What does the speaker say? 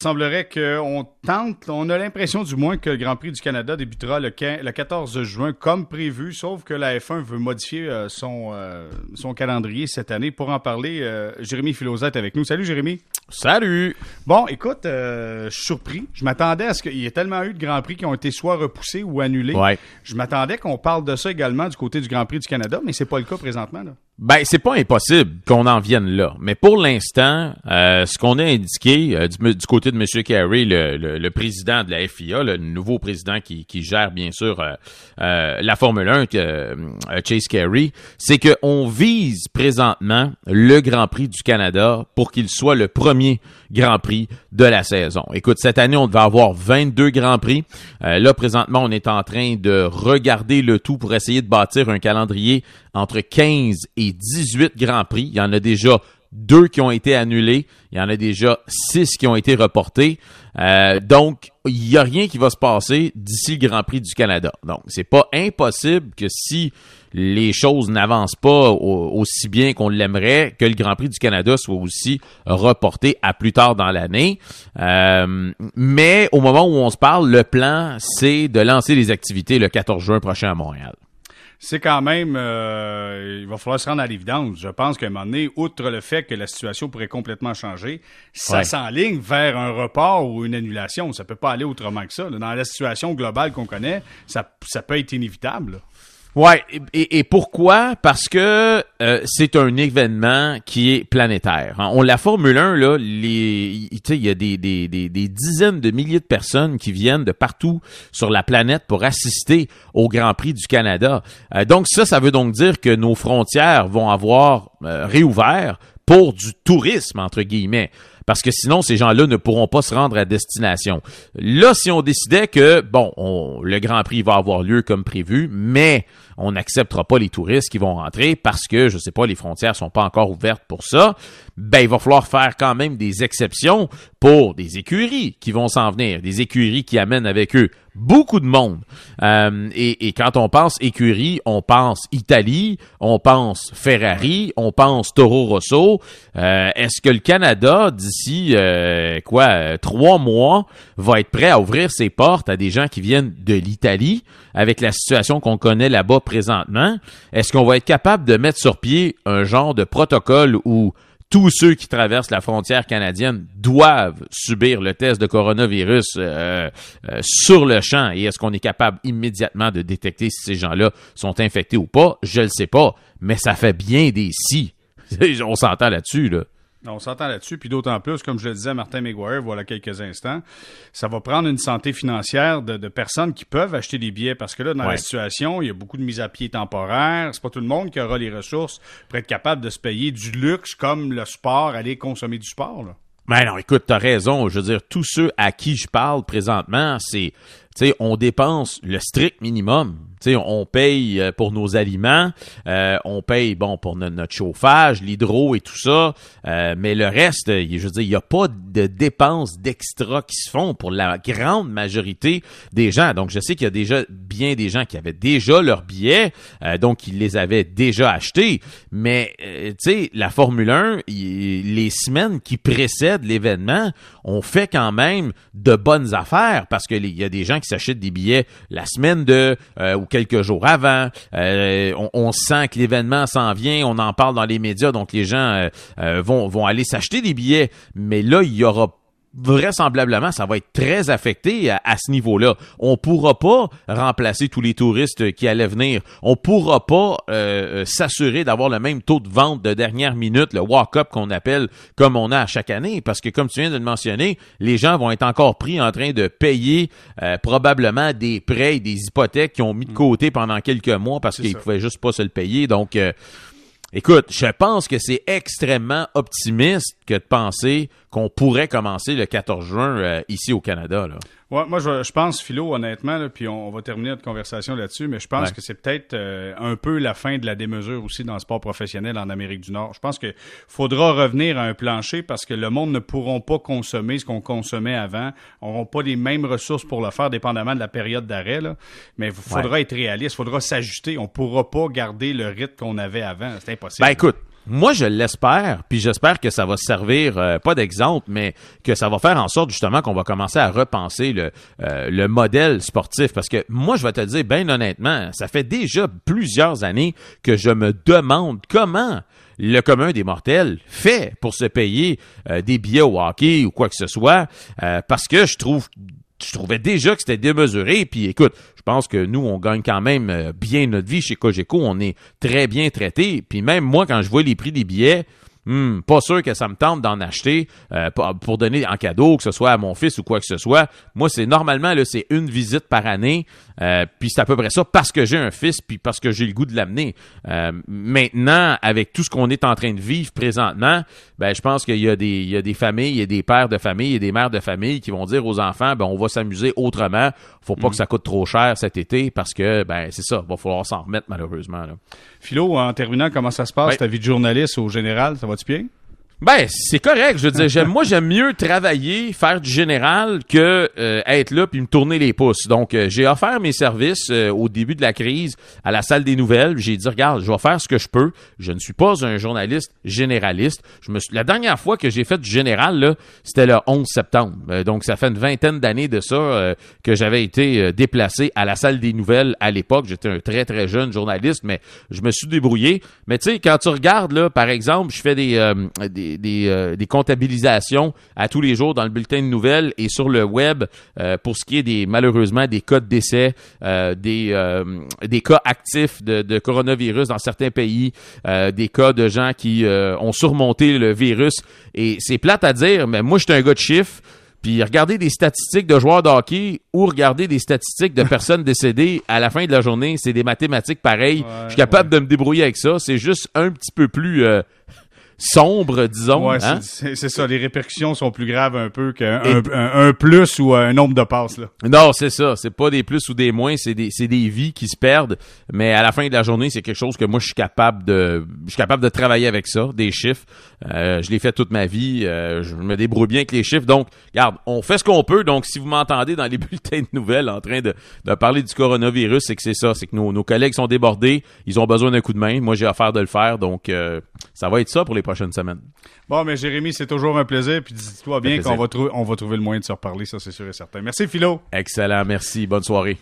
Il semblerait qu'on tente, on a l'impression du moins que le Grand Prix du Canada débutera le, 14 juin comme prévu, sauf que la F1 veut modifier euh, son, euh, son calendrier cette année. Pour en parler, euh, Jérémy Philosette avec nous. Salut Jérémy. Salut. Bon, écoute, je suis surpris. Je m'attendais à ce qu'il y ait tellement eu de Grands Prix qui ont été soit repoussés ou annulés. Ouais. Je m'attendais qu'on parle de ça également du côté du Grand Prix du Canada, mais c'est pas le cas présentement. Là. Ben, c'est pas impossible qu'on en vienne là. Mais pour l'instant, euh, ce qu'on a indiqué euh, du, côté de M. Carey, le, le, président de la FIA, le nouveau président qui, qui gère bien sûr euh, la Formule 1, Chase Carey, c'est qu'on vise présentement le Grand Prix du Canada pour qu'il soit le premier Grand Prix de la saison. Écoute, cette année, on devait avoir 22 Grands Prix. là, présentement, on est en train de regarder le tout pour essayer de bâtir un calendrier entre 15 et 18 Grands Prix. Il y en a déjà deux qui ont été annulés. Il y en a déjà six qui ont été reportés. Euh, donc, il n'y a rien qui va se passer d'ici le Grand Prix du Canada. Donc, c'est pas impossible que si les choses n'avancent pas aussi bien qu'on l'aimerait, que le Grand Prix du Canada soit aussi reporté à plus tard dans l'année. Euh, mais au moment où on se parle, le plan, c'est de lancer les activités le 14 juin prochain à Montréal c'est quand même, euh, il va falloir se rendre à l'évidence. Je pense qu'à un moment donné, outre le fait que la situation pourrait complètement changer, ça s'enligne vers un report ou une annulation. Ça peut pas aller autrement que ça. Dans la situation globale qu'on connaît, ça, ça peut être inévitable. Ouais, et, pourquoi? Parce que euh, c'est un événement qui est planétaire. Hein. On la Formule 1, là, les, il y a des, des, des, des, dizaines de milliers de personnes qui viennent de partout sur la planète pour assister au Grand Prix du Canada. Euh, donc ça, ça veut donc dire que nos frontières vont avoir euh, réouvert pour du tourisme, entre guillemets parce que sinon, ces gens-là ne pourront pas se rendre à destination. Là, si on décidait que, bon, le Grand Prix va avoir lieu comme prévu, mais on n'acceptera pas les touristes qui vont rentrer parce que, je sais pas, les frontières sont pas encore ouvertes pour ça, ben, il va falloir faire quand même des exceptions pour des écuries qui vont s'en venir, des écuries qui amènent avec eux beaucoup de monde. Euh, et, quand on pense écurie, on pense Italie, on pense Ferrari, on pense Toro Rosso. Euh, est-ce que le Canada, euh, quoi trois mois, va être prêt à ouvrir ses portes à des gens qui viennent de l'Italie avec la situation qu'on connaît là-bas présentement? Est-ce qu'on va être capable de mettre sur pied un genre de protocole où tous ceux qui traversent la frontière canadienne doivent subir le test de coronavirus euh, euh, sur le champ? Et est-ce qu'on est capable immédiatement de détecter si ces gens-là sont infectés ou pas? Je ne sais pas, mais ça fait bien des si. On s'entend là-dessus, là. On s'entend là-dessus, puis d'autant plus, comme je le disais à Martin McGuire voilà quelques instants, ça va prendre une santé financière de, personnes qui peuvent acheter des billets parce que là, dans la situation, il y a beaucoup de mise à pied temporaire. C'est pas tout le monde qui aura les ressources pour être capable de se payer du luxe comme le sport, aller consommer du sport. Là. Ben non, écoute, t'as raison. Je veux dire, tous ceux à qui je parle présentement, c'est, tu sais, on dépense le strict minimum on paye euh, pour nos aliments, euh, on paye bon pour notre chauffage, l'hydro et tout ça, euh, mais le reste, je veux dire, il n'y a pas de dépenses d'extra qui se font pour la grande majorité des gens. Donc, je sais qu'il y a déjà bien des gens qui avaient déjà leurs billets, donc ils les avaient déjà achetés, mais tu sais, la Formule 1, les semaines qui précèdent l'événement, on fait quand même de bonnes affaires parce qu'il y a des gens qui s'achètent des billets la semaine de quelques jours avant. Euh, on, sent que l'événement s'en vient, on en parle dans les médias, donc les gens euh, euh, vont, vont aller s'acheter des billets. Mais là, il y aura vraisemblablement, ça va être très affecté à, ce niveau-là. On pourra pas remplacer tous les touristes qui allaient venir. On pourra pas euh, s'assurer d'avoir le même taux de vente de dernière minute, le walk-up qu'on appelle comme on a à chaque année, parce que comme tu viens de le mentionner, les gens vont être encore pris en train de payer euh, probablement des prêts et des hypothèques qu'ils ont mis de côté pendant quelques mois parce qu'ils pouvaient juste pas se le payer. Donc euh, Écoute, je pense que c'est extrêmement optimiste que de penser qu'on pourrait commencer le 14 juin euh, ici au Canada. Là. Ouais, moi, je, pense, Philo, honnêtement, puis on, va terminer notre conversation là-dessus, mais je pense que c'est peut-être euh, un peu la fin de la démesure aussi dans le sport professionnel en Amérique du Nord. Je pense qu'il faudra revenir à un plancher parce que le monde ne pourront pas consommer ce qu'on consommait avant. On n'aura pas les mêmes ressources pour le faire, dépendamment de la période d'arrêt. Mais il faudra être réaliste, il faudra s'ajuster. On ne pourra pas garder le rythme qu'on avait avant. C'est impossible. Ben écoute, moi, je l'espère, puis j'espère que ça va servir, euh, pas d'exemple, mais que ça va faire en sorte justement qu'on va commencer à repenser le, euh, le modèle sportif. Parce que moi, je vais te dire, bien honnêtement, ça fait déjà plusieurs années que je me demande comment le commun des mortels fait pour se payer euh, des billets au hockey ou quoi que ce soit, parce que je trouve je trouvais déjà que c'était démesuré. Puis écoute, je pense que nous, on gagne quand même euh, bien notre vie chez Cogeco. On est très bien traité. Puis même moi, quand je vois les prix des billets, Hmm, pas sûr que ça me tente d'en acheter euh, pour donner en cadeau, que ce soit à mon fils ou quoi que ce soit. Moi, c'est normalement là, c'est une visite par année. Euh, puis c'est à peu près ça parce que j'ai un fils, puis parce que j'ai le goût de l'amener. Euh, maintenant, avec tout ce qu'on est en train de vivre présentement, ben je pense qu'il y a des il y a des familles, il y a des pères de famille, il y a des mères de famille qui vont dire aux enfants, ben on va s'amuser autrement. Faut pas hmm. que ça coûte trop cher cet été parce que ben c'est ça, va falloir s'en remettre malheureusement. Là. Philo, en terminant, comment ça se passe ta vie de journaliste au général, ça va-tu bien? Ben, c'est correct. Je veux dire, j'aime, moi, j'aime mieux travailler, faire du général que euh, être là puis me tourner les pouces. Donc, euh, j'ai offert mes services euh, au début de la crise à la salle des nouvelles. J'ai dit, regarde, je vais faire ce que je peux. Je ne suis pas un journaliste généraliste. Je me la dernière fois que j'ai fait du général, là, c'était le 11 septembre. donc, ça fait une vingtaine d'années de ça que j'avais été déplacé à la salle des nouvelles à l'époque. J'étais un très, très jeune journaliste, mais je me suis débrouillé. Mais tu sais, quand tu regardes, là, par exemple, je fais des, des euh, des, comptabilisations à tous les jours dans le bulletin de nouvelles et sur le web euh, pour ce qui est des malheureusement des cas de décès, euh, des, des cas actifs de, coronavirus dans certains pays, des cas de gens qui ont surmonté le virus. Et c'est plate à dire, mais moi, je suis un gars de chiffres. Puis regarder des statistiques de joueurs de hockey ou regarder des statistiques de personnes décédées à la fin de la journée, c'est des mathématiques pareilles. je suis capable de me débrouiller avec ça. C'est juste un petit peu plus sombre, disons. Ouais, hein? c'est ça. Les répercussions sont plus graves un peu qu'un un, plus ou un nombre de passes. Là. Non, c'est ça. C'est pas des plus ou des moins, c'est des, des vies qui se perdent. Mais à la fin de la journée, c'est quelque chose que moi, je suis capable de je suis capable de travailler avec ça, des chiffres. Euh, je l'ai fait toute ma vie. Euh, je me débrouille bien avec les chiffres. Donc, regarde, on fait ce qu'on peut. Donc, si vous m'entendez dans les bulletins de nouvelles en train de, de parler du coronavirus, c'est que c'est ça. C'est que nos, nos collègues sont débordés. Ils ont besoin d'un coup de main. Moi, j'ai affaire de le faire. Donc, euh, ça va être ça pour les prochaines semaines. Bon, mais Jérémy, c'est toujours un plaisir. Puis dis-toi bien qu'on va, on va trouver le moyen de se reparler, ça c'est sûr et certain. Merci Philo. Excellent, merci. Bonne soirée.